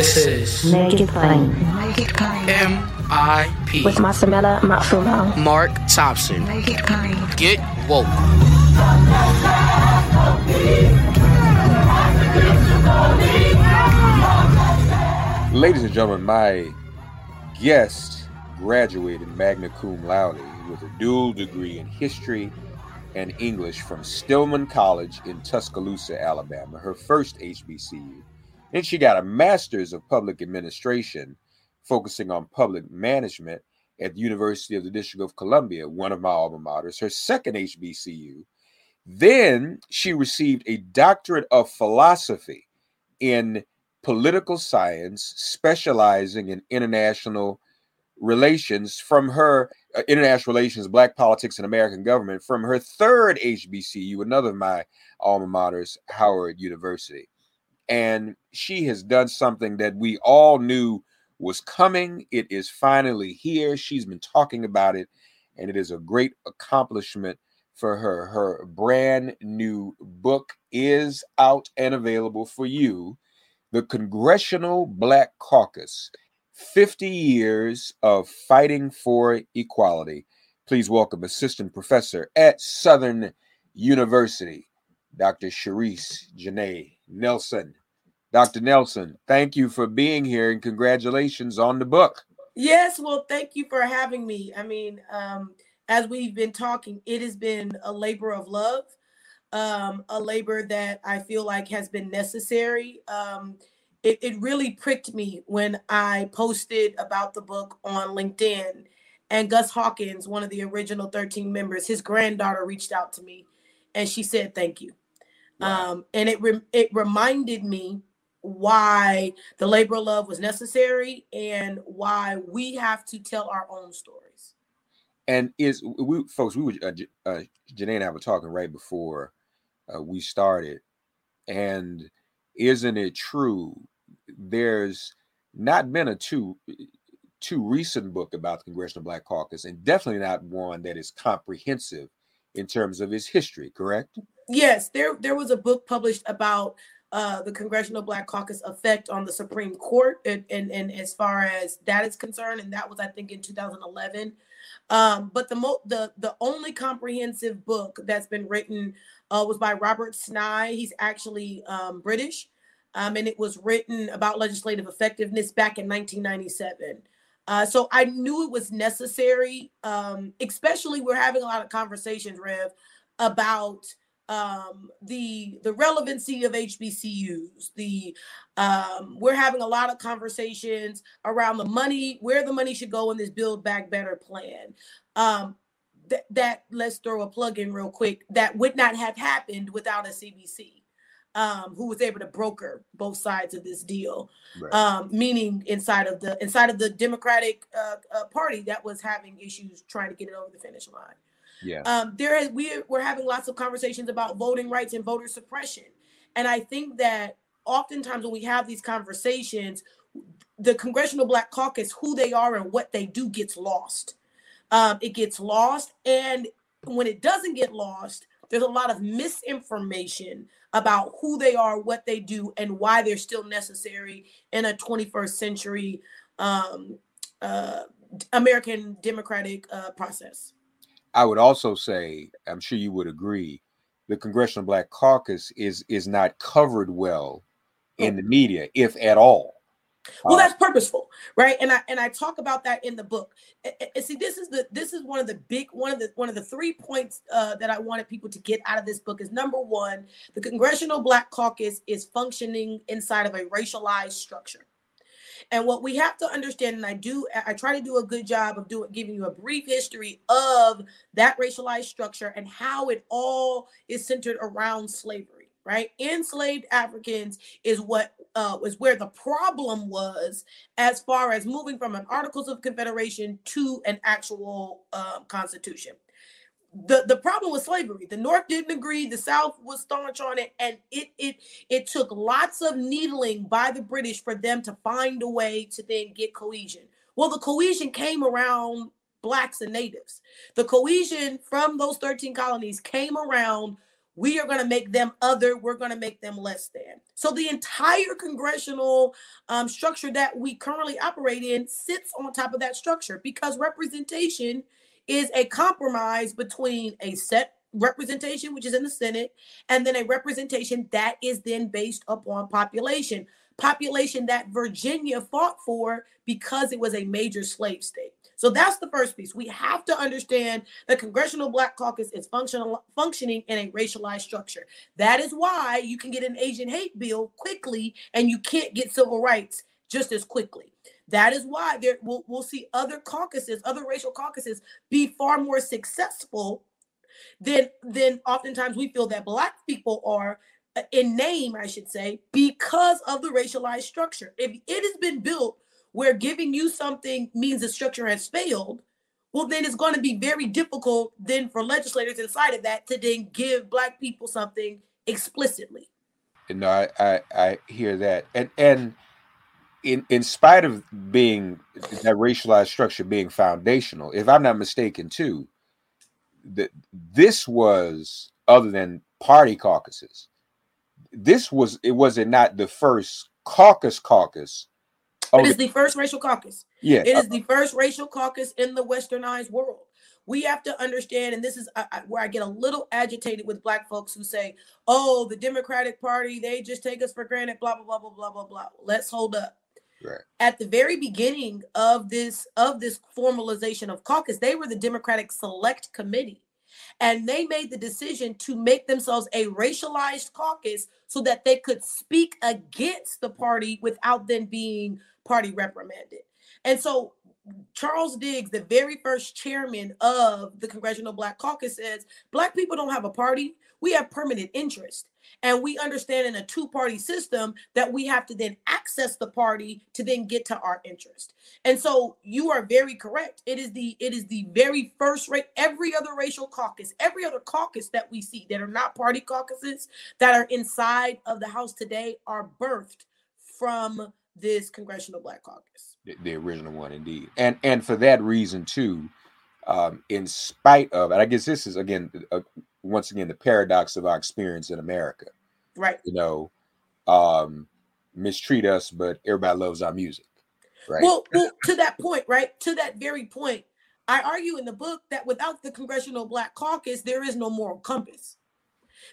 This is Make it plain. Make it plain. M.I.P. With Masamela Matfumo. Mark Thompson. Make it plain. Get woke. Ladies and gentlemen, my guest graduated magna cum laude with a dual degree in history and English from Stillman College in Tuscaloosa, Alabama, her first HBCU. Then she got a master's of public administration, focusing on public management at the University of the District of Columbia, one of my alma maters, her second HBCU. Then she received a doctorate of philosophy in political science, specializing in international relations from her uh, international relations, black politics, and American government from her third HBCU, another of my alma maters, Howard University. And she has done something that we all knew was coming. It is finally here. She's been talking about it, and it is a great accomplishment for her. Her brand new book is out and available for you the Congressional Black Caucus 50 Years of Fighting for Equality. Please welcome Assistant Professor at Southern University, Dr. Sharice Janae Nelson. Dr. Nelson, thank you for being here and congratulations on the book. Yes, well, thank you for having me. I mean, um, as we've been talking, it has been a labor of love um, a labor that I feel like has been necessary. Um, it, it really pricked me when I posted about the book on LinkedIn. And Gus Hawkins, one of the original 13 members, his granddaughter reached out to me and she said, Thank you. Wow. Um, and it, re- it reminded me why the labor of love was necessary and why we have to tell our own stories. And is we folks, we were uh, uh, Janae and I were talking right before uh, we started. And isn't it true? There's not been a too too recent book about the Congressional Black Caucus, and definitely not one that is comprehensive in terms of its history. Correct? Yes, there there was a book published about uh, the Congressional Black Caucus effect on the Supreme Court, and, and, and as far as that is concerned, and that was I think in 2011. Um, but the mo- the the only comprehensive book that's been written uh, was by Robert Singh. He's actually um, British, um, and it was written about legislative effectiveness back in 1997. Uh, so I knew it was necessary, um, especially we're having a lot of conversations, Rev, about um, the the relevancy of HBCUs. The um, we're having a lot of conversations around the money, where the money should go in this Build Back Better plan. Um, th- that let's throw a plug in real quick. That would not have happened without a CBC. um, who was able to broker both sides of this deal. Right. Um, meaning inside of the inside of the Democratic uh, uh, Party that was having issues trying to get it over the finish line. Yeah. Um, we we're having lots of conversations about voting rights and voter suppression, and I think that oftentimes when we have these conversations, the Congressional Black Caucus, who they are and what they do, gets lost. Um, it gets lost, and when it doesn't get lost, there's a lot of misinformation about who they are, what they do, and why they're still necessary in a 21st century um, uh, American democratic uh, process. I would also say, I'm sure you would agree, the Congressional Black Caucus is is not covered well in the media, if at all. well Uh, that's purposeful right? And i and i talk about that in the book. And, and see this is the this is one of the big one of the one of the three points uh, that i wanted people to get out of this book is number one the congressional black caucus is functioning inside of a racialized structure and what we have to understand and i do i try to do a good job of doing giving you a brief history of that racialized structure and how it all is centered around slavery right enslaved africans is what uh, was where the problem was as far as moving from an Articles of Confederation to an actual uh, constitution. The, the problem was slavery. The North didn't agree. The South was staunch on it, and it it it took lots of needling by the British for them to find a way to then get cohesion. Well, the cohesion came around blacks and natives. The cohesion from those 13 colonies came around we are going to make them other we're going to make them less than so the entire congressional um, structure that we currently operate in sits on top of that structure because representation is a compromise between a set representation which is in the senate and then a representation that is then based upon population population that virginia fought for because it was a major slave state so that's the first piece. We have to understand the Congressional Black Caucus is functional, functioning in a racialized structure. That is why you can get an Asian hate bill quickly and you can't get civil rights just as quickly. That is why there we'll, we'll see other caucuses, other racial caucuses, be far more successful than than oftentimes we feel that black people are uh, in name, I should say, because of the racialized structure. If it has been built where giving you something means the structure has failed, well, then it's going to be very difficult then for legislators inside of that to then give black people something explicitly. No, I, I I hear that, and and in in spite of being that racialized structure being foundational, if I'm not mistaken, too, that this was other than party caucuses. This was it was it not the first caucus caucus? It is the first racial caucus. Yeah, It is the first racial caucus in the westernized world. We have to understand, and this is where I get a little agitated with black folks who say, "Oh, the Democratic Party, they just take us for granted." Blah blah blah blah blah blah blah. Let's hold up. Right. At the very beginning of this of this formalization of caucus, they were the Democratic Select Committee, and they made the decision to make themselves a racialized caucus so that they could speak against the party without then being party reprimanded. And so Charles Diggs, the very first chairman of the Congressional Black Caucus, says Black people don't have a party. We have permanent interest. And we understand in a two party system that we have to then access the party to then get to our interest. And so you are very correct. It is the it is the very first rate every other racial caucus, every other caucus that we see that are not party caucuses that are inside of the House today are birthed from this Congressional Black Caucus. the, the original one indeed and and for that reason too um in spite of and i guess this is again uh, once again the paradox of our experience in america Right. you know um mistreat us but everybody loves our music right Well, well, to that point, right? To that very point, I argue in the book that without the Congressional Black Caucus, there is no moral compass.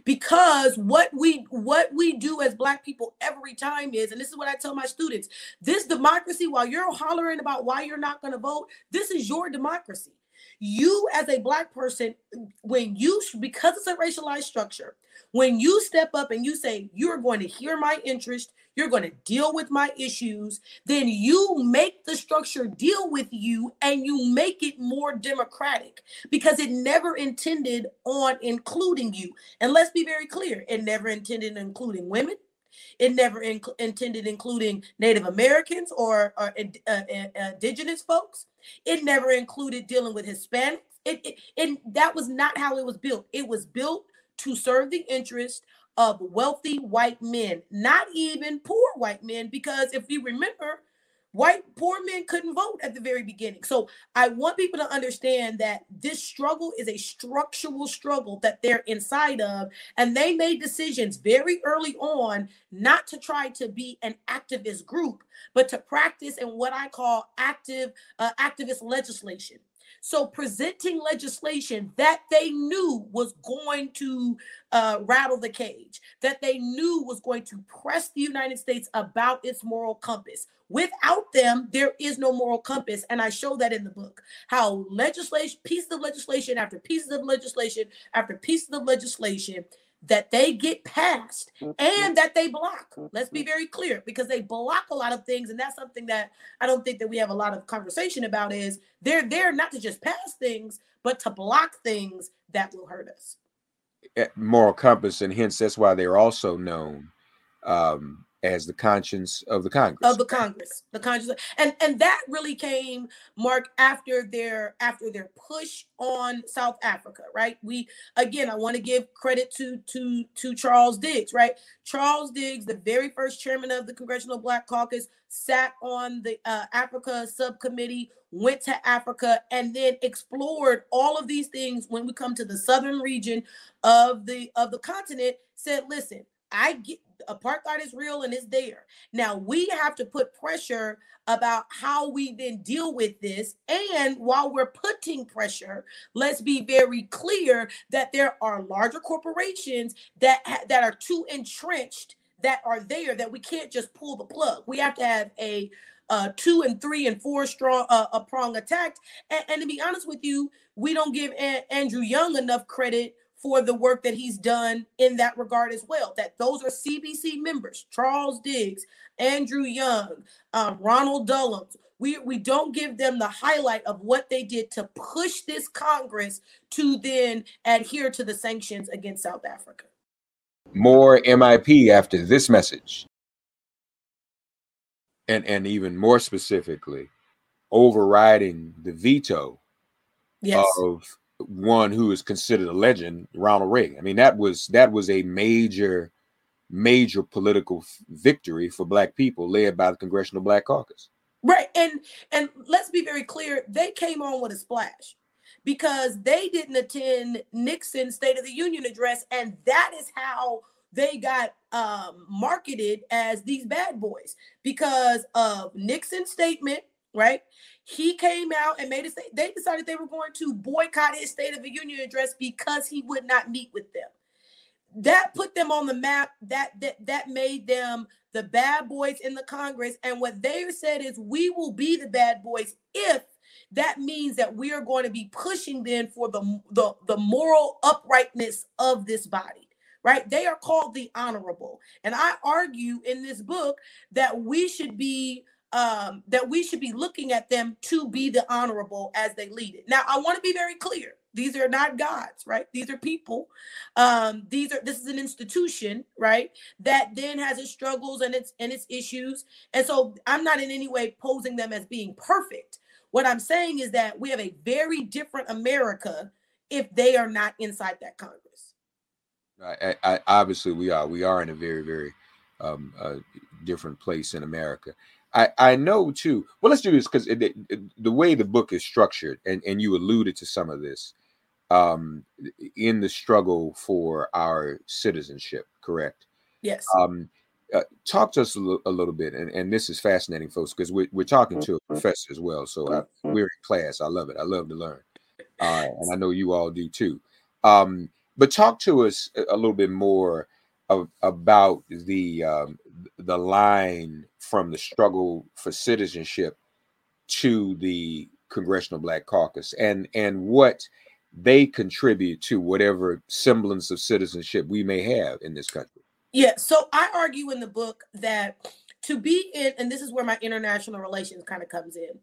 Because what we what we do as black people every time is, and this is what I tell my students, this democracy, while you're hollering about why you're not going to vote, this is your democracy. You, as a black person, when you, because it's a racialized structure, when you step up and you say, you're going to hear my interest, you're going to deal with my issues, then you make the structure deal with you and you make it more democratic because it never intended on including you. And let's be very clear it never intended including women. It never inc- intended including Native Americans or, or uh, uh, indigenous folks. It never included dealing with Hispanics. It, it, it, that was not how it was built. It was built to serve the interest of wealthy white men, not even poor white men, because if you remember, white poor men couldn't vote at the very beginning. So I want people to understand that this struggle is a structural struggle that they're inside of. And they made decisions very early on not to try to be an activist group, but to practice in what I call active uh, activist legislation. So presenting legislation that they knew was going to uh, rattle the cage, that they knew was going to press the United States about its moral compass. Without them, there is no moral compass. And I show that in the book how legislation, pieces of legislation after pieces of legislation after pieces of legislation that they get passed mm-hmm. and that they block. Let's be mm-hmm. very clear because they block a lot of things. And that's something that I don't think that we have a lot of conversation about is they're there not to just pass things, but to block things that will hurt us. Eh, moral compass, and hence that's why they're also known um, as the conscience of the Congress. Of the Congress, the conscience, and and that really came, Mark, after their after their push on South Africa, right? We again, I want to give credit to to to Charles Diggs, right? Charles Diggs, the very first chairman of the Congressional Black Caucus, sat on the uh, Africa subcommittee, went to Africa, and then explored all of these things. When we come to the southern region of the of the continent, said, listen I get apartheid is real and it's there. Now we have to put pressure about how we then deal with this. And while we're putting pressure, let's be very clear that there are larger corporations that ha- that are too entrenched that are there that we can't just pull the plug. We have to have a uh, two and three and four strong uh, a prong attack. And, and, to be honest with you, we don't give a- Andrew Young enough credit for the work that he's done in that regard as well. That those are CBC members, Charles Diggs, Andrew Young, um, Ronald Dellums. We, we don't give them the highlight of what they did to push this Congress to then adhere to the sanctions against South Africa. More MIP after this message. And, and even more specifically, overriding the veto yes. of one who is considered a legend, Ronald Reagan. I mean, that was that was a major, major political victory for Black people, led by the Congressional Black Caucus. Right, and and let's be very clear, they came on with a splash because they didn't attend Nixon's State of the Union address, and that is how they got um, marketed as these bad boys because of Nixon's statement, right? He came out and made a statement. They decided they were going to boycott his State of the Union address because he would not meet with them. That put them on the map. That that that made them the bad boys in the Congress. And what they said is, we will be the bad boys if that means that we are going to be pushing then for the, the, the moral uprightness of this body right? They are called the honorable. And I argue in this book that we should be um, that we should be looking at them to be the honorable as they lead it. Now, I want to be very clear. These are not gods, right? These are people. Um, these are this is an institution, right? That then has its struggles and its and its issues. And so I'm not in any way posing them as being perfect. What I'm saying is that we have a very different America if they are not inside that Congress. I, I, obviously, we are. We are in a very, very um, uh, different place in America. I, I know too. Well, let's do this because the way the book is structured, and, and you alluded to some of this um, in the struggle for our citizenship, correct? Yes. Um, uh, talk to us a, l- a little bit, and, and this is fascinating, folks, because we're, we're talking to a mm-hmm. professor as well. So I, mm-hmm. we're in class. I love it. I love to learn, uh, and I know you all do too. Um, but talk to us a, a little bit more of, about the um, the line from the struggle for citizenship to the Congressional Black Caucus and and what they contribute to whatever semblance of citizenship we may have in this country. Yeah, so I argue in the book that to be in, and this is where my international relations kind of comes in.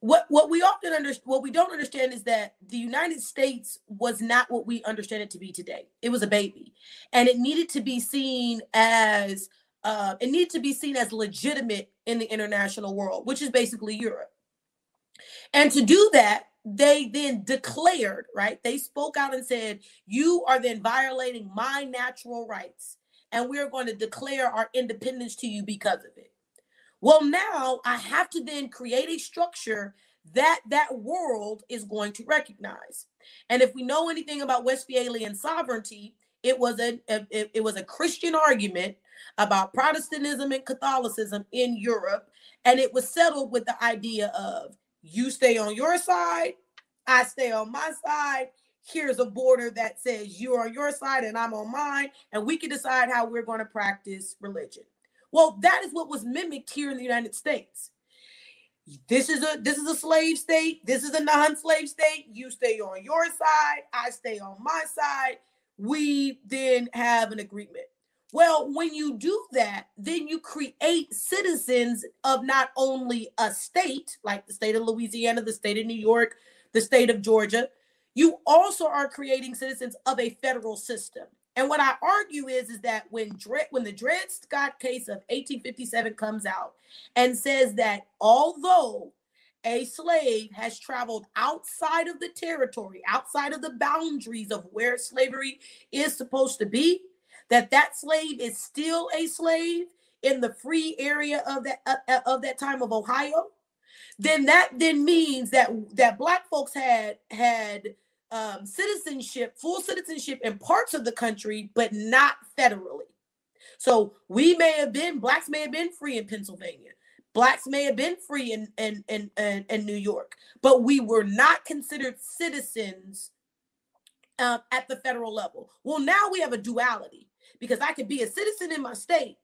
What what we often understand, what we don't understand is that the United States was not what we understand it to be today. It was a baby, and it needed to be seen as uh, it needed to be seen as legitimate in the international world, which is basically Europe. And to do that, they then declared, right? They spoke out and said, You are then violating my natural rights, and we're going to declare our independence to you because of it. Well, now I have to then create a structure that that world is going to recognize. And if we know anything about Westphalian sovereignty, it was a, a it was a Christian argument about Protestantism and Catholicism in Europe, and it was settled with the idea of you stay on your side, I stay on my side. Here's a border that says you're on your side and I'm on mine, and we can decide how we're going to practice religion. Well, that is what was mimicked here in the United States. This is a this is a slave state. This is a non-slave state. You stay on your side, I stay on my side. We then have an agreement. Well, when you do that, then you create citizens of not only a state, like the state of Louisiana, the state of New York, the state of Georgia, you also are creating citizens of a federal system. And what I argue is, is that when Dred, when the Dred Scott case of 1857 comes out and says that although a slave has traveled outside of the territory, outside of the boundaries of where slavery is supposed to be, that that slave is still a slave in the free area of that uh, uh, of that time of Ohio, then that then means that that black folks had had um, citizenship, full citizenship in parts of the country, but not federally. So we may have been blacks may have been free in Pennsylvania. Blacks may have been free in in, in, in, in New York, but we were not considered citizens um, at the federal level. Well, now we have a duality because I could be a citizen in my state,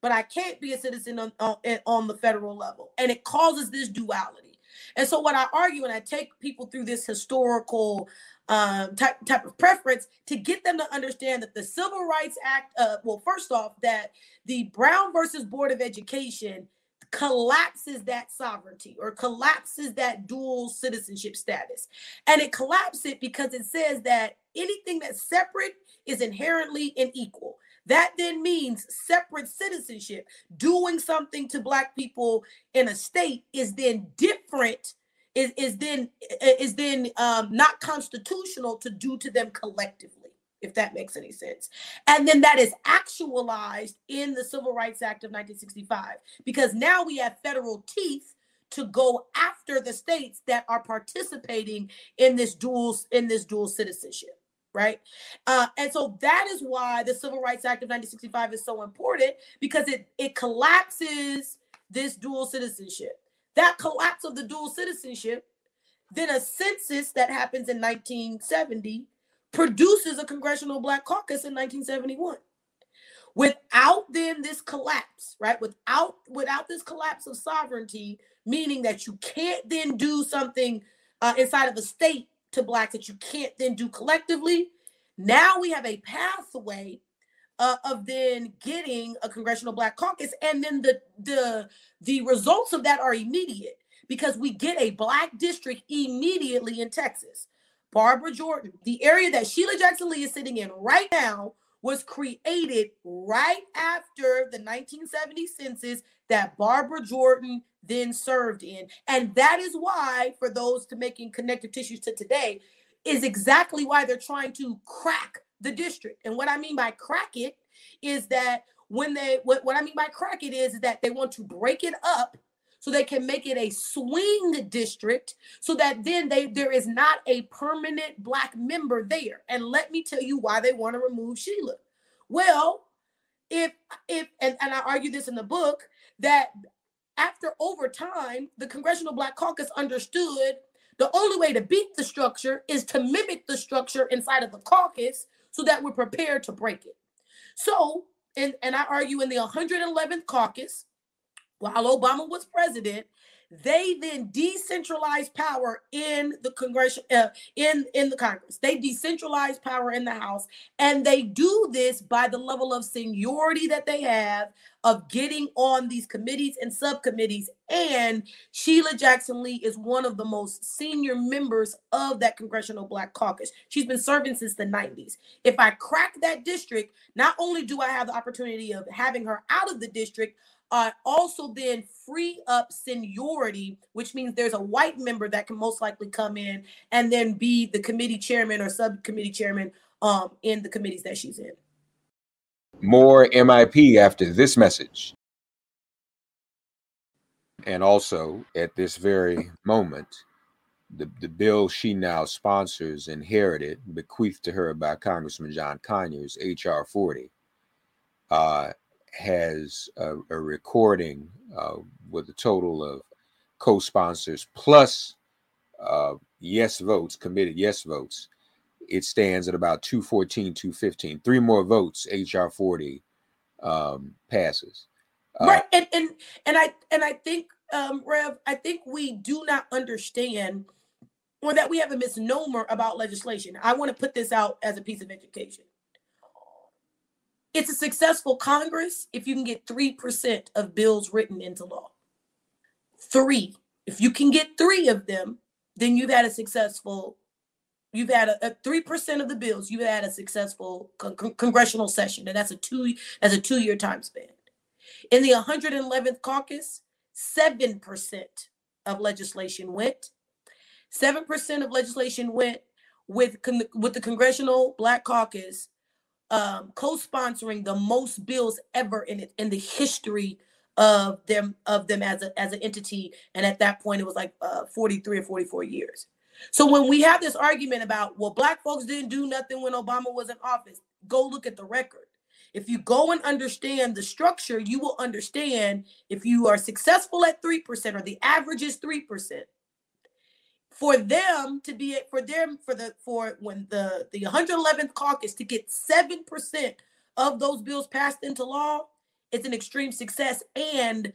but I can't be a citizen on, on, on the federal level. And it causes this duality. And so, what I argue and I take people through this historical um, type, type of preference to get them to understand that the Civil Rights Act, uh, well, first off, that the Brown versus Board of Education collapses that sovereignty or collapses that dual citizenship status. And it collapses it because it says that anything that's separate is inherently unequal. That then means separate citizenship. Doing something to Black people in a state is then different, is, is then is then um, not constitutional to do to them collectively, if that makes any sense. And then that is actualized in the Civil Rights Act of 1965, because now we have federal teeth to go after the states that are participating in this dual in this dual citizenship right? Uh, and so that is why the Civil Rights Act of 1965 is so important because it it collapses this dual citizenship. That collapse of the dual citizenship, then a census that happens in 1970 produces a congressional black caucus in 1971. Without then this collapse, right? Without without this collapse of sovereignty, meaning that you can't then do something uh, inside of a state to blacks that you can't then do collectively. Now we have a pathway uh, of then getting a congressional black caucus, and then the the the results of that are immediate because we get a black district immediately in Texas. Barbara Jordan, the area that Sheila Jackson Lee is sitting in right now, was created right after the 1970 census that Barbara Jordan then served in. And that is why, for those to making connective tissues to today, is exactly why they're trying to crack the district. And what I mean by crack it is that when they what, what I mean by crack it is, is that they want to break it up so they can make it a swing district so that then they there is not a permanent black member there. And let me tell you why they want to remove Sheila. Well, if if and, and I argue this in the book that after over time, the Congressional Black Caucus understood the only way to beat the structure is to mimic the structure inside of the caucus so that we're prepared to break it. So, and, and I argue in the 111th caucus, while Obama was president, they then decentralized power in the congress uh, in in the congress. They decentralized power in the house and they do this by the level of seniority that they have of getting on these committees and subcommittees and sheila jackson lee is one of the most senior members of that congressional black caucus. She's been serving since the 90s if i crack that district not only do i have the opportunity of having her out of the district uh, also then free up seniority, which means there's a white member that can most likely come in and then be the committee chairman or subcommittee chairman um, in the committees that she's in. More MIP after this message. And also, at this very moment, the, the bill she now sponsors, inherited, bequeathed to her by Congressman John Conyers, H.R. 40, uh, has a, a recording uh, with a total of co-sponsors plus uh, yes votes, committed yes votes. It stands at about 214, 215. Three more votes, HR 40 um, passes. Uh, right, and and and I and I think, um, Rev, I think we do not understand, or that we have a misnomer about legislation. I want to put this out as a piece of education. It's a successful Congress if you can get 3% of bills written into law. Three. If you can get three of them, then you've had a successful, you've had a, a 3% of the bills, you've had a successful con- congressional session. And that's a two, that's a two-year time span. In the 111th caucus, 7% of legislation went. 7% of legislation went with, con- with the Congressional Black Caucus um, co-sponsoring the most bills ever in it in the history of them of them as a as an entity. And at that point it was like uh, 43 or 44 years. So when we have this argument about well black folks didn't do nothing when obama was in office go look at the record. If you go and understand the structure you will understand if you are successful at 3% or the average is 3% for them to be for them for the for when the the 111th caucus to get 7% of those bills passed into law it's an extreme success. And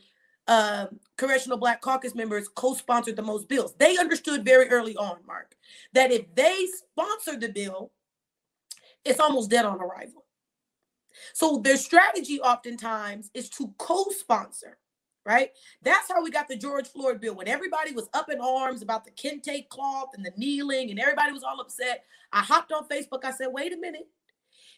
um, congressional black caucus members co-sponsored the most bills. They understood very early on mark that if they sponsored the bill it's almost dead on arrival. So their strategy oftentimes is to co-sponsor right? That's how we got the George Floyd bill. When everybody was up in arms about the kente cloth and the kneeling and everybody was all upset, I hopped on Facebook. I said, wait a minute.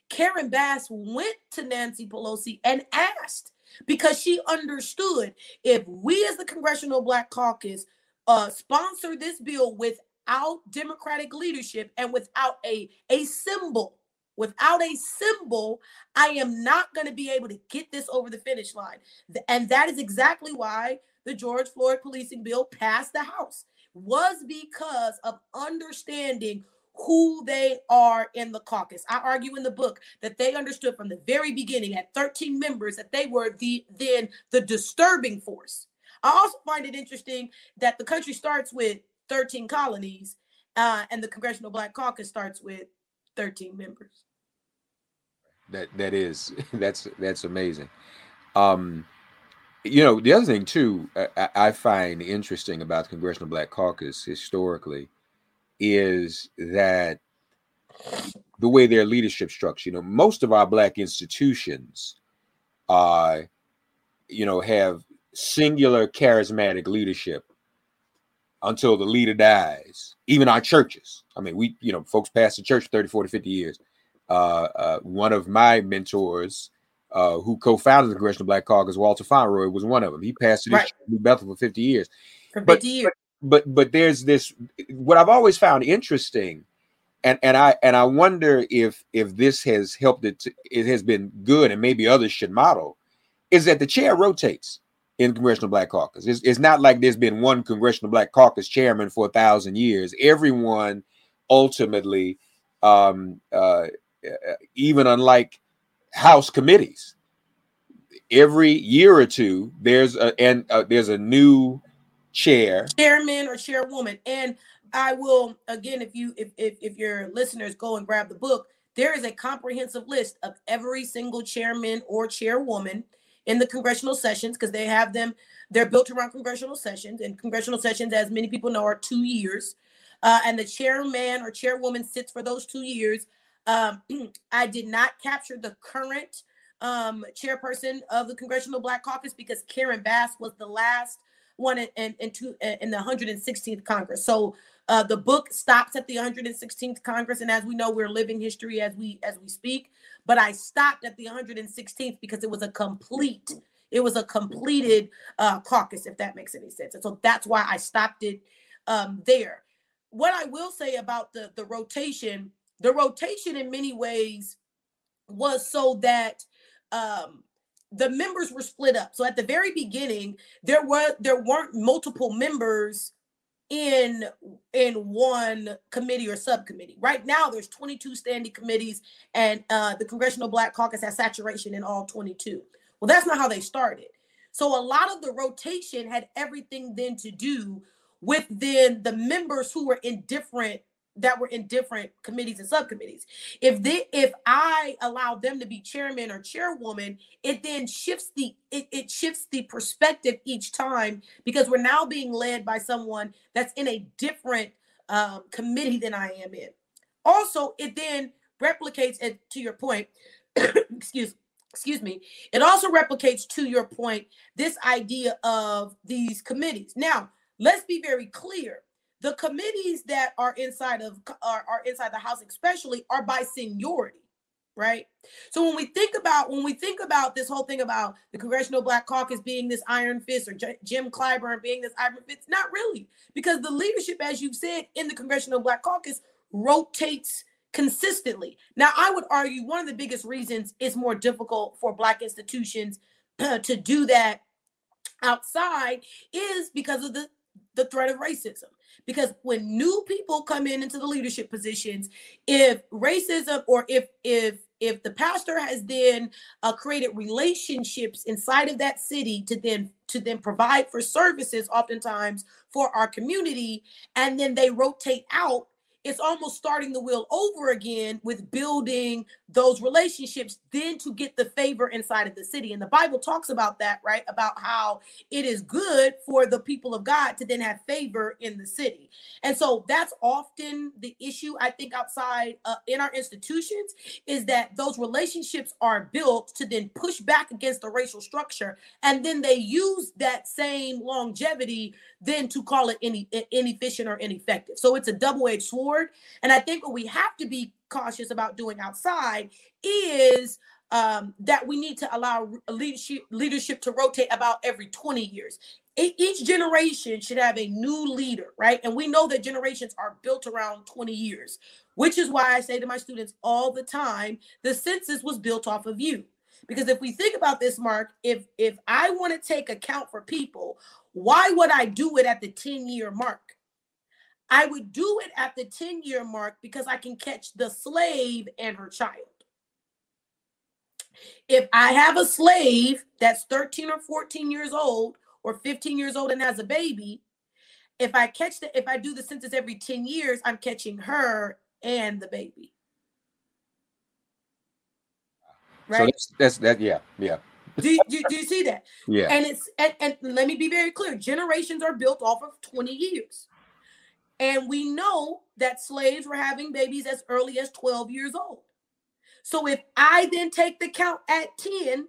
Karen Bass went to Nancy Pelosi and asked because she understood if we as the Congressional Black Caucus uh, sponsor this bill without Democratic leadership and without a, a symbol Without a symbol, I am not going to be able to get this over the finish line. And that is exactly why the George Floyd policing bill passed the House was because of understanding who they are in the caucus. I argue in the book that they understood from the very beginning at 13 members that they were the then the disturbing force. I also find it interesting that the country starts with 13 colonies uh, and the Congressional Black Caucus starts with 13 members. That that is that's that's amazing. Um, you know, the other thing too, I, I find interesting about the Congressional Black Caucus historically is that the way their leadership structure. You know, most of our black institutions, uh, you know, have singular charismatic leadership until the leader dies. Even our churches. I mean, we, you know, folks pass the church 30, 40, 50 years. Uh, uh, one of my mentors uh, who co-founded the Congressional Black Caucus, Walter Fauntroy, was one of them. He passed it right. New Bethel for 50 years. For 50 but, years. But, but but there's this what I've always found interesting, and and I and I wonder if if this has helped it. To, it has been good, and maybe others should model, is that the chair rotates in Congressional Black Caucus. It's, it's not like there's been one Congressional Black Caucus chairman for a thousand years. Everyone ultimately, um, uh, even unlike House committees, every year or two there's a and uh, there's a new chair, chairman or chairwoman, and I will again if you if, if if your listeners go and grab the book, there is a comprehensive list of every single chairman or chairwoman in the congressional sessions because they have them. They're built around congressional sessions, and congressional sessions, as many people know, are two years. Uh, and the chairman or chairwoman sits for those two years. Um, I did not capture the current um, chairperson of the Congressional Black Caucus because Karen Bass was the last one in in, in, two, in the 116th Congress. So uh, the book stops at the 116th Congress, and as we know, we're living history as we as we speak. But I stopped at the 116th because it was a complete, it was a completed uh, caucus, if that makes any sense. And so that's why I stopped it um, there. What I will say about the the rotation, the rotation in many ways was so that um, the members were split up. So at the very beginning, there were there weren't multiple members in in one committee or subcommittee. Right now, there's 22 standing committees, and uh, the Congressional Black Caucus has saturation in all 22. Well, that's not how they started. So a lot of the rotation had everything then to do with then the members who were in different that were in different committees and subcommittees. If they if I allow them to be chairman or chairwoman, it then shifts the it, it shifts the perspective each time because we're now being led by someone that's in a different um, committee than I am in. Also, it then replicates it to your point. excuse excuse me. It also replicates to your point this idea of these committees. Now, let's be very clear the committees that are inside of are, are inside the house especially are by seniority right? So when we think about when we think about this whole thing about the congressional black caucus being this iron fist or J- jim clyburn being this iron fist not really because the leadership as you've said in the congressional black caucus rotates consistently. Now i would argue one of the biggest reasons it's more difficult for black institutions to do that outside is because of the the threat of racism because when new people come in into the leadership positions if racism or if if if the pastor has then uh, created relationships inside of that city to then to then provide for services oftentimes for our community and then they rotate out it's almost starting the wheel over again with building those relationships then to get the favor inside of the city. And the bible talks about that right? About how it is good for the people of god to then have favor in the city. And so that's often the issue i think outside uh, in our institutions is that those relationships are built to then push back against the racial structure. And then they use that same longevity then to call it any inefficient or ineffective. So it's a double-edged sword. And i think what we have to be cautious about doing outside is um, that we need to allow leadership leadership to rotate about every 20 years. each generation should have a new leader, right? And we know that generations are built around 20 years, which is why I say to my students all the time, the census was built off of you. Because if we think about this, Mark, if if I want to take account for people, why would I do it at the 10 year mark? I would do it at the 10 year mark because I can catch the slave and her child. If I have a slave that's 13 or 14 years old or 15 years old and has a baby, if I catch the if I do the census every 10 years, I'm catching her and the baby. Right. So that's, that's that yeah, yeah. do, do, do you see that? Yeah. And it's and, and let me be very clear. Generations are built off of 20 years. And we know that slaves were having babies as early as 12 years old. So if I then take the count at 10,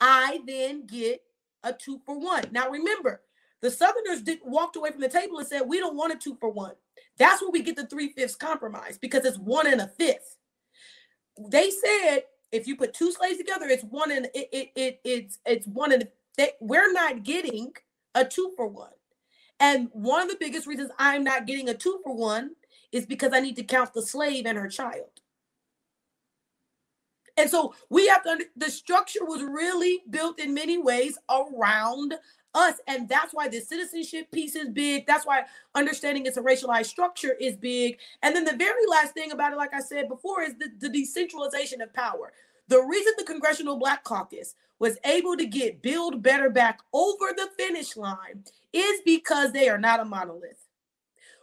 I then get a two for one. Now remember, the Southerners did, walked away from the table and said, We don't want a two for one. That's where we get the three fifths compromise because it's one and a fifth. They said if you put two slaves together, it's one and it, it, it it's it's one and they, we're not getting a two for one. And one of the biggest reasons I'm not getting a two for one is because I need to count the slave and her child. And so we have to, the structure was really built in many ways around us. And that's why the citizenship piece is big. That's why understanding it's a racialized structure is big. And then the very last thing about it, like I said before, is the, the decentralization of power. The reason the Congressional Black Caucus was able to get Build Better back over the finish line is because they are not a monolith.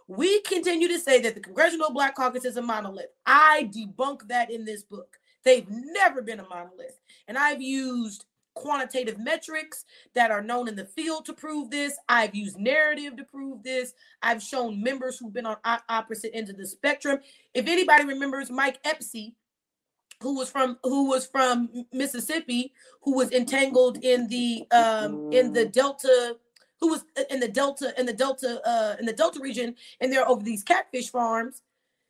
We continue to say that the Congressional Black Caucus is a monolith. I debunk that in this book. They've never been a monolith. And I've used quantitative metrics that are known in the field to prove this. I've used narrative to prove this. I've shown members who've been on opposite ends of the spectrum. If anybody remembers Mike Espy, who was from who was from Mississippi, who was entangled in the um in the Delta, who was in the Delta in the Delta uh in the Delta region, and they're over these catfish farms.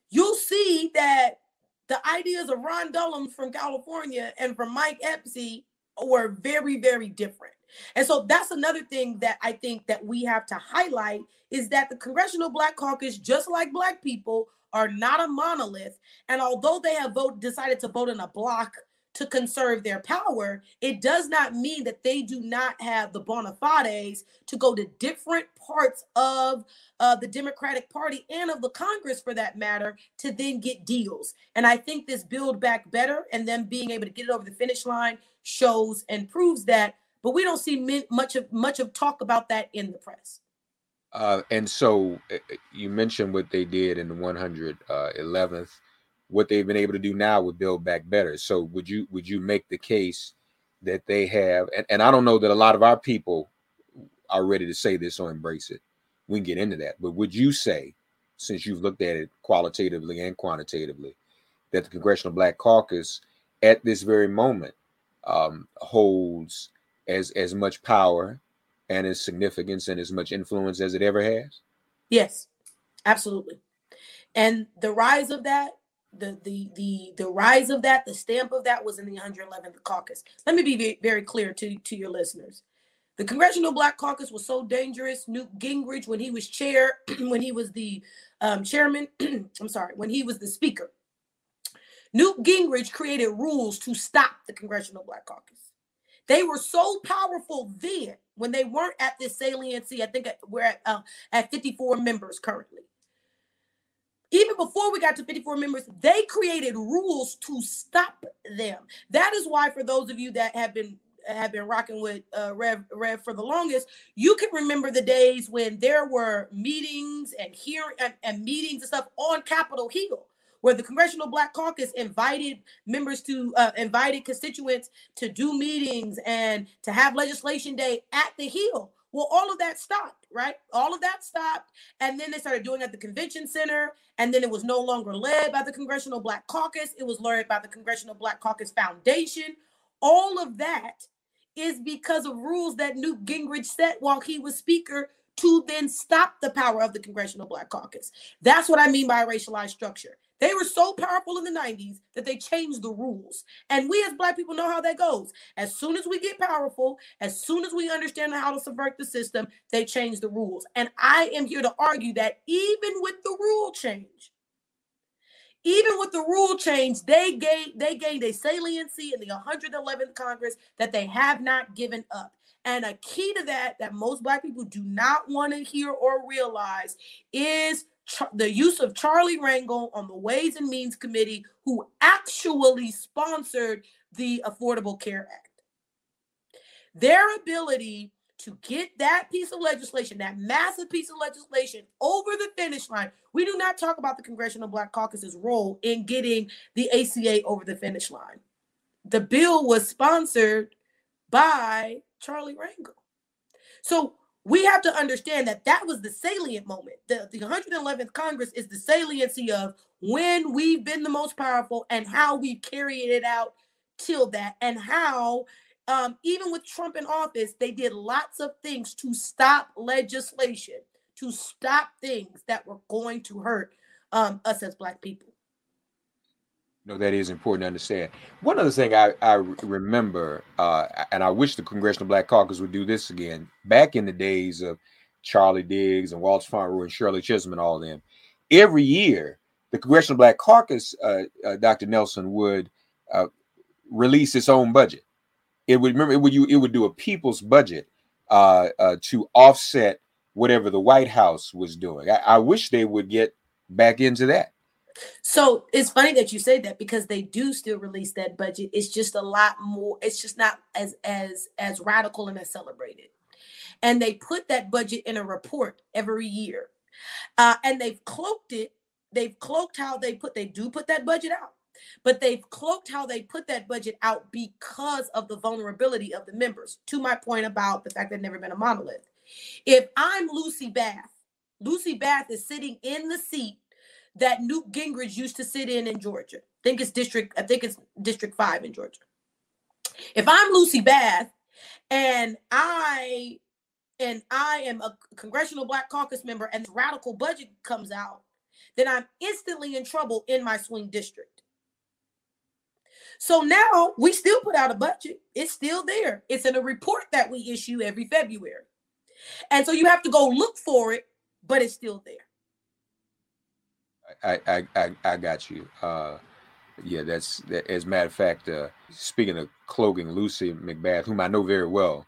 You'll see that the ideas of Ron Dellums from California and from Mike Espy were very, very different. And so that's another thing that I think that we have to highlight is that the Congressional Black Caucus, just like Black people, are not a monolith. And although they have vote, decided to vote in a block to conserve their power, it does not mean that they do not have the bona fides to go to different parts of uh, the Democratic Party and of the Congress for that matter to then get deals. And I think this Build Back Better and them being able to get it over the finish line shows and proves that. But we don't see much of much of talk about that in the press. Uh, and so uh, you mentioned what they did in the 111th what they've been able to do now with Build Back Better. So would you would you make the case that they have and, and I don't know that a lot of our people are ready to say this or embrace it. We can get into that. But would you say, since you've looked at it qualitatively and quantitatively, that the Congressional Black Caucus at this very moment um, holds as as much power and its significance and as much influence as it ever has? Yes, absolutely. And the rise of that the the the the rise of that, the stamp of that was in the 111th caucus. Let me be very clear to to your listeners. The Congressional Black Caucus was so dangerous. Newt Gingrich, when he was chair, when he was the um, chairman, I'm sorry, when he was the speaker, Newt Gingrich created rules to stop the Congressional Black Caucus. They were so powerful then when they weren't at this saliency. I think we're at, uh, at 54 members currently even before we got to 54 members, they created rules to stop them. That is why, for those of you that have been have been rocking with uh, Rev Rev for the longest, you can remember the days when there were meetings and hearing and, and meetings and stuff on Capitol Hill where the Congressional Black Caucus invited members to uh, invited constituents to do meetings and to have legislation day at the Hill. Well, all of that stopped, right? All of that stopped. And then they started doing at the convention center. And then it was no longer led by the Congressional Black Caucus, it was led by the Congressional Black Caucus Foundation. All of that is because of rules that Newt Gingrich set while he was Speaker to then stop the power of the Congressional Black Caucus. That's what I mean by racialized structure. They were so powerful in the 90s that they changed the rules. And we as Black people know how that goes. As soon as we get powerful, as soon as we understand how to subvert the system, they change the rules. And I am here to argue that even with the rule change, even with the rule change, they gained they gained a saliency in the 111th Congress that they have not given up. And a key to that that most black people do not want to hear or realize is the use of Charlie Rangel on the Ways and Means Committee, who actually sponsored the Affordable Care Act. Their ability to get that piece of legislation, that massive piece of legislation over the finish line. We do not talk about the Congressional Black Caucus's role in getting the ACA over the finish line. The bill was sponsored by Charlie Rangel. So we have to understand that that was the salient moment. The, the 111th Congress is the saliency of when we've been the most powerful and how we've carried it out till that, and how um, even with Trump in office, they did lots of things to stop legislation, to stop things that were going to hurt um, us as Black people. No, that is important to understand. One other thing I, I remember, uh, and I wish the Congressional Black Caucus would do this again. Back in the days of Charlie Diggs and Walter Fauntroy and Shirley Chisholm and all of them, every year the Congressional Black Caucus, uh, uh, Dr. Nelson, would uh, release its own budget. It would remember it would you it would do a people's budget uh, uh, to offset whatever the White House was doing. I, I wish they would get back into that. So it's funny that you say that because they do still release that budget. It's just a lot more. It's just not as as as radical and as celebrated. And they put that budget in a report every year, uh, and they've cloaked it. They've cloaked how they put. They do put that budget out. but they've cloaked how they put that budget out because of the vulnerability of the members. To my point about the fact that never been a monolith. If I'm Lucy McBath, Lucy McBath is sitting in the seat that Newt Gingrich used to sit in in Georgia. I think it's district. I think it's District Five in Georgia. If I'm Lucy McBath and I and I am a congressional black caucus member and the radical budget comes out, then I'm instantly in trouble in my swing district. So now we still put out a budget. It's still there. It's in a report that we issue every February. And so you have to go look for it, but it's still there. I I I, I got you. Uh yeah, that's that, as a matter of fact, uh speaking of cloaking Lucy McBath, whom I know very well,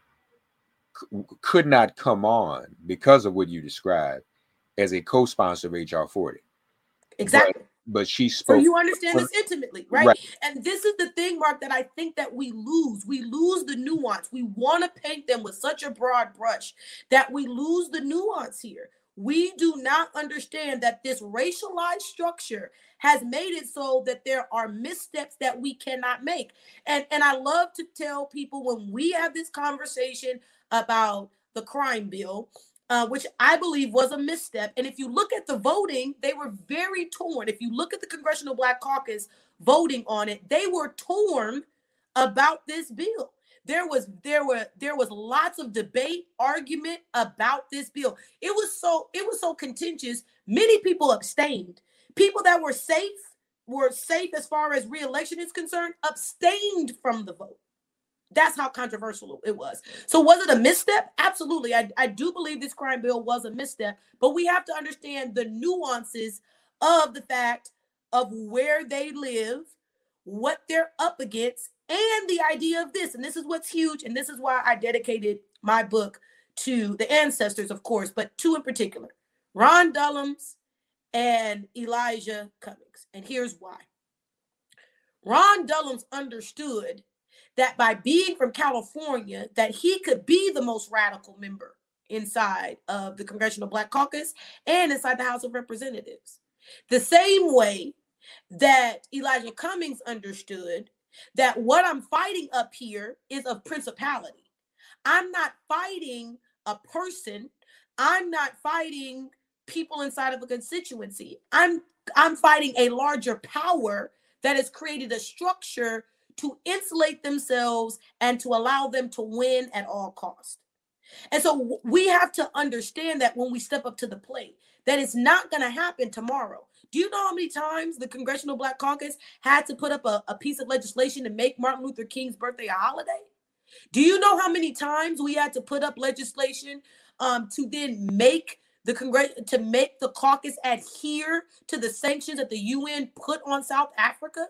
c- could not come on because of what you described as a co-sponsor of HR 40. Exactly. But, but she So spoke you understand this intimately, right? Right. And this is the thing, Mark, that I think that we lose. We lose the nuance. We want to paint them with such a broad brush that we lose the nuance here. We do not understand that this racialized structure has made it so that there are missteps that we cannot make. And and I love to tell people when we have this conversation about the crime bill, uh, which I believe was a misstep. And if you look at the voting, they were very torn. If you look at the Congressional Black Caucus voting on it, they were torn about this bill. There was there were there was lots of debate, argument about this bill. It was so it was so contentious. Many people abstained. People that were safe were safe as far as reelection is concerned, abstained from the vote. That's how controversial it was. So, was it a misstep? Absolutely. I, I do believe this crime bill was a misstep, but we have to understand the nuances of the fact of where they live, what they're up against, and the idea of this. And this is what's huge. And this is why I dedicated my book to the ancestors, of course, but two in particular Ron Dellums and Elijah Cummings. And here's why Ron Dellums understood that by being from California, that he could be the most radical member inside of the Congressional Black Caucus and inside the House of Representatives. The same way that Elijah Cummings understood that what I'm fighting up here is of principality. I'm not fighting a person. I'm not fighting people inside of a constituency. I'm I'm fighting a larger power that has created a structure to insulate themselves and to allow them to win at all cost. And so we have to understand that when we step up to the plate, that it's not going to happen tomorrow. Do you know how many times the Congressional Black Caucus had to put up a, a piece of legislation to make Martin Luther King's birthday a holiday? Do you know how many times we had to put up legislation um, to then make the Congress to make the caucus adhere to the sanctions that the UN put on South Africa?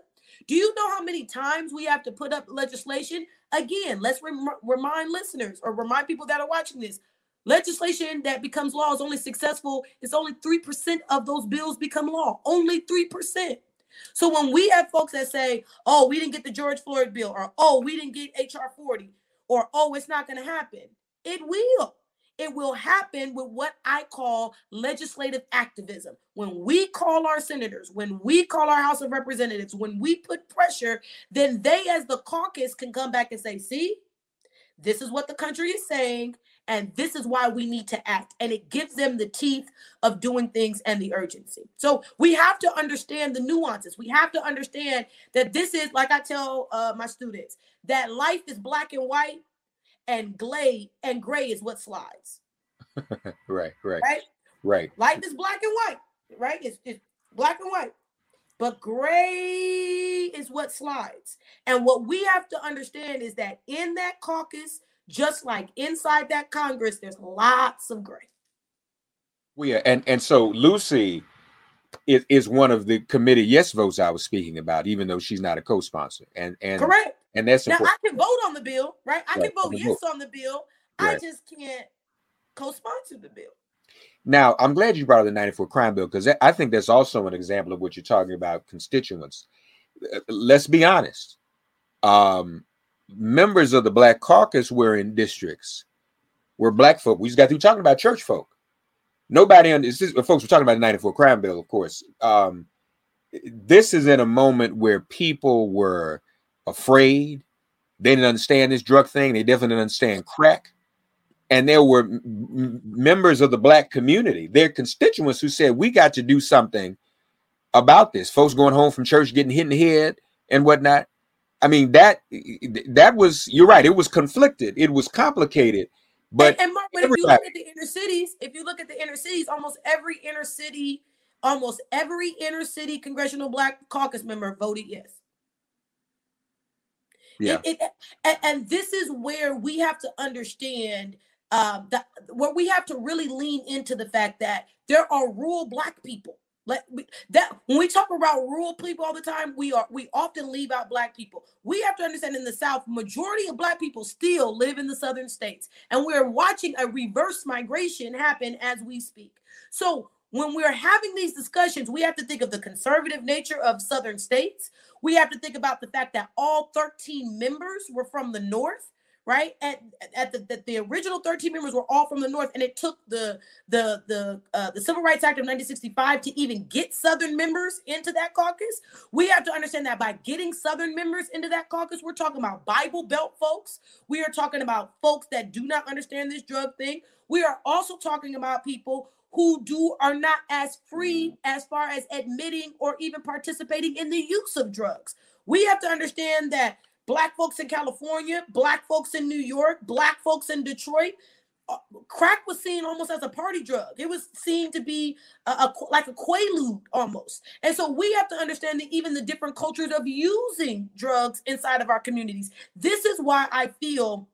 Do you know how many times we have to put up legislation? Again, let's rem- remind listeners or remind people that are watching this. Legislation that becomes law is only successful. It's only 3% of those bills become law. Only 3%. So when we have folks that say, oh, we didn't get the George Floyd bill, or oh, we didn't get HR 40, or oh, it's not going to happen, it will. It will happen with what I call legislative activism. When we call our senators, when we call our House of Representatives, when we put pressure, then they, as the caucus, can come back and say, see, this is what the country is saying, and this is why we need to act. And it gives them the teeth of doing things and the urgency. So we have to understand the nuances. We have to understand that this is, like I tell uh, my students, that life is black and white, and gray and gray is what slides. right, right, Right? right. Life is black and white, right? It's, it's black and white. But gray is what slides. And what we have to understand is that in that caucus, just like inside that Congress, there's lots of gray. Well, yeah, and and so Lucy is, is one of the committee yes votes I was speaking about, even though she's not a co-sponsor. And and Correct. and that's Now important. I can vote on the bill, right? I Right, can vote yes on the bill. I just can't co-sponsor the bill. Now, I'm glad you brought up the 94 crime bill because I think that's also an example of what you're talking about constituents. Uh, Let's be honest. Um, members of the Black Caucus were in districts where Black folk, we just got through talking about church folk. Nobody on this, is- folks were talking about the 94 crime bill, of course. Um, this is in a moment where people were afraid. They didn't understand this drug thing. They definitely didn't understand crack. And there were m- members of the black community, their constituents, who said, "We got to do something about this." Folks going home from church getting hit in the head and whatnot. I mean that that was you're right. It was conflicted. It was complicated. But, and, and Mark, but if you look at the inner cities, if you look at the inner cities, almost every inner city, almost every inner city congressional black caucus member voted yes. Yeah. It, it, and, and this is where we have to understand um, that where we have to really lean into the fact that there are rural black people let that when we talk about rural people all the time, we are we often leave out black people. We have to understand in the South, majority of black people still live in the southern states, and we're watching a reverse migration happen as we speak. So when we're having these discussions, we have to think of the conservative nature of southern states. We have to think about the fact that all 13 members were from the north right? At at the, the, the original 13 members were all from the north, and it took the the the uh, the Civil Rights Act of 1965 to even get Southern members into that caucus. We have to understand that by getting Southern members into that caucus, we're talking about Bible Belt folks. We are talking about folks that do not understand this drug thing. We are also talking about people who do are not as free as far as admitting or even participating in the use of drugs. We have to understand that black folks in California, black folks in New York, black folks in Detroit. Uh, crack was seen almost as a party drug. It was seen to be a, a, like a quaalude almost. And so we have to understand that even the different cultures of using drugs inside of our communities. This is why I feel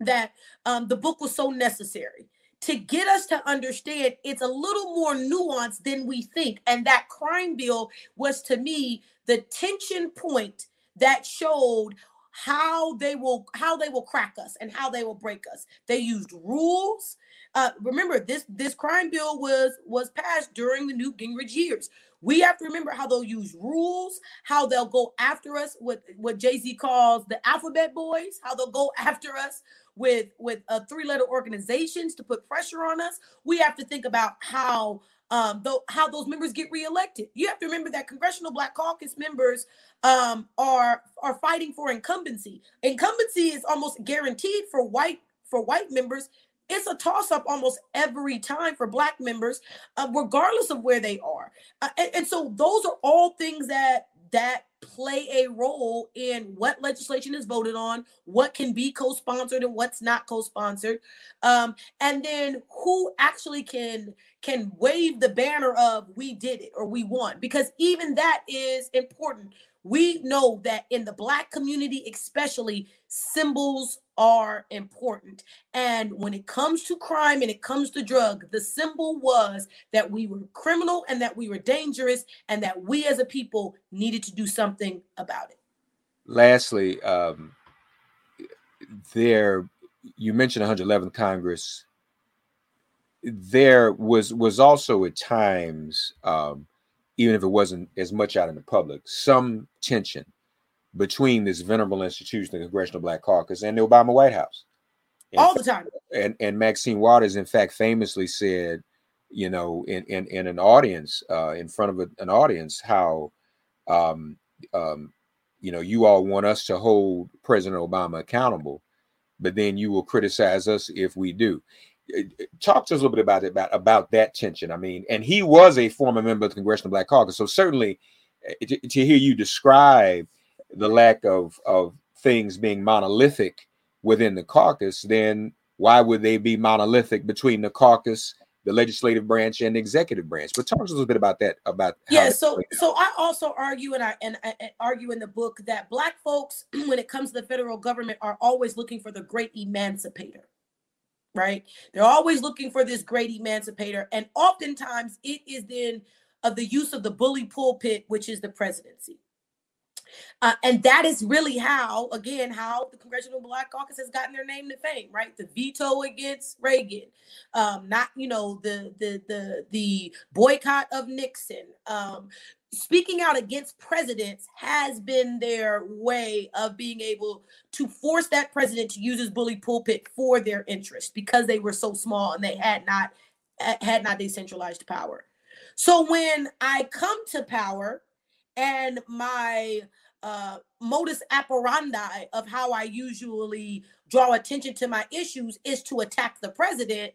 that um, the book was so necessary to get us to understand it's a little more nuanced than we think. And that crime bill was to me the tension point that showed how they will how they will crack us and how they will break us. They used rules. Uh, remember this this crime bill was was passed during the newt gingrich years. We have to remember how they'll use rules how they'll go after us with what jay-z calls the alphabet boys how they'll go after us with with uh, three letter organizations to put pressure on us. We have to think about how um, though how those members get reelected. You have to remember that Congressional Black Caucus members um, are are fighting for incumbency. Incumbency is almost guaranteed for white for white members. It's a toss up almost every time for black members, uh, regardless of where they are. Uh, and, and so those are all things that that play a role in what legislation is voted on, what can be co-sponsored and what's not co-sponsored, um, and then who actually can can wave the banner of "we did it" or "we won," because even that is important we know that in the black community especially symbols are important. And when it comes to crime and it comes to drug the symbol was that we were criminal and that we were dangerous and that we as a people needed to do something about it. Lastly um there you mentioned 111th congress. There was was also at times um even if it wasn't as much out in the public, some tension between this venerable institution, the Congressional Black Caucus, and the Obama White House. In All the time. And and Maxine Waters, in fact, famously said, you know, in in, in an audience, uh, in front of a, an audience, how, um, um, you know, you all want us to hold President Obama accountable, but then you will criticize us if we do talk to us a little bit about it about about that tension. I mean, and he was a former member of the Congressional Black Caucus, so certainly eh, to, to hear you describe the lack of of things being monolithic within the caucus, then why would they be monolithic between the caucus, the legislative branch, and the executive branch? But talk to us a little bit about that. About yeah, so so I also argue and I and I argue in the book that black folks, when it comes to the federal government, are always looking for the great emancipator right? They're always looking for this great emancipator. And oftentimes it is then of the use of the bully pulpit, which is the presidency. Uh, and that is really how, again, how the Congressional Black Caucus has gotten their name to fame, right? The veto against Reagan, um, not you know the the the the boycott of Nixon, um, speaking out against presidents has been their way of being able to force that president to use his bully pulpit for their interest because they were so small and they had not had not decentralized power. So when I come to power and my uh, modus operandi of how I usually draw attention to my issues is to attack the president.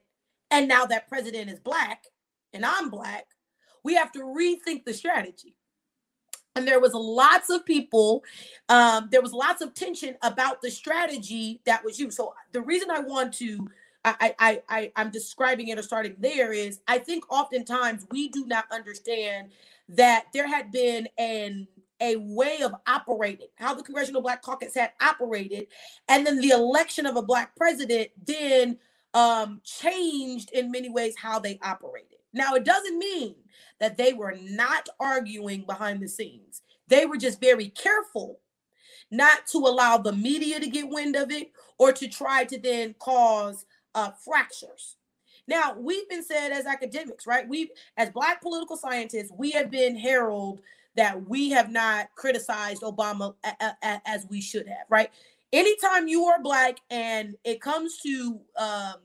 And now that president is black and I'm black, we have to rethink the strategy. And there was lots of people, um, there was lots of tension about the strategy that was used. So the reason I want to I, I, I, I'm describing it or starting there is I think oftentimes we do not understand that there had been an a way of operating, how the Congressional Black Caucus had operated, and then the election of a black president then um, changed in many ways how they operated. Now, it doesn't mean that they were not arguing behind the scenes. They were just very careful not to allow the media to get wind of it or to try to then cause uh, fractures. Now, we've been said as academics, right? We, as Black political scientists, we have been heralded that we have not criticized Obama a- a- as we should have, right? Anytime you are Black and it comes to um,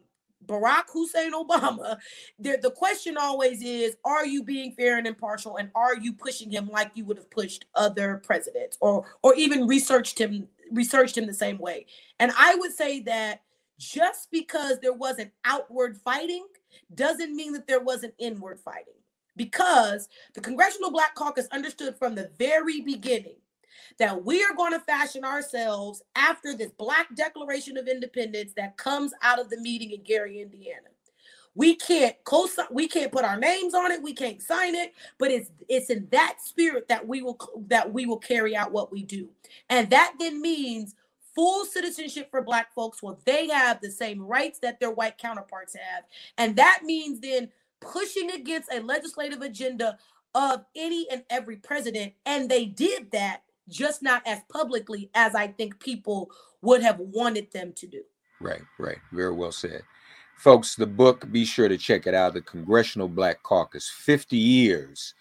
Barack Hussein Obama, the, question always is are you being fair and impartial and are you pushing him like you would have pushed other presidents or or even researched him researched him the same way? And i would say that just because there wasn't outward fighting doesn't mean that there wasn't inward fighting because the Congressional Black Caucus understood from the very beginning that we are going to fashion ourselves after this Black Declaration of Independence that comes out of the meeting in Gary, Indiana. We can't co we can't put our names on it, we can't sign it, but it's it's in that spirit that we will that we will carry out what we do. And that then means full citizenship for black folks well they have the same rights that their white counterparts have and that means then pushing against a legislative agenda of any and every president and they did that just not as publicly as i think people would have wanted them to do right right very well said folks the book be sure to check it out the congressional black caucus 50 years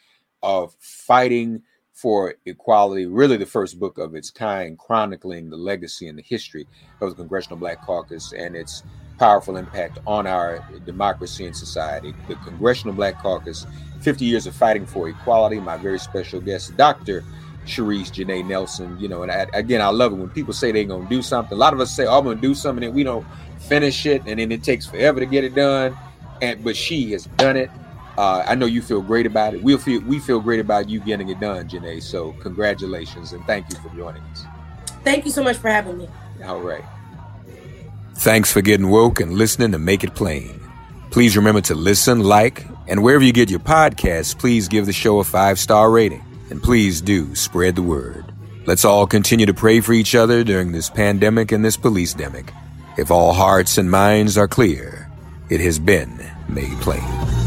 of fighting for equality, really the first book of its kind, chronicling the legacy and the history of the Congressional Black Caucus and its powerful impact on our democracy and society. The Congressional Black Caucus, 50 years of fighting for equality. My very special guest, Dr. Sharice Janae Nelson. You know, and I, again, I love it when people say they're going to do something. A lot of us say, oh, I'm going to do something, and we don't finish it, and then it takes forever to get it done. And but she has done it uh, I know you feel great about it. We feel we feel great about you getting it done, Janae. So congratulations and thank you for joining us. Thank you so much for having me. All right. Thanks for getting woke and listening to Make It Plain. Please remember to listen, like, and wherever you get your podcasts, please give the show a five star rating. And please do spread the word. Let's all continue to pray for each other during this pandemic and this police demic. If all hearts and minds are clear, it has been made plain.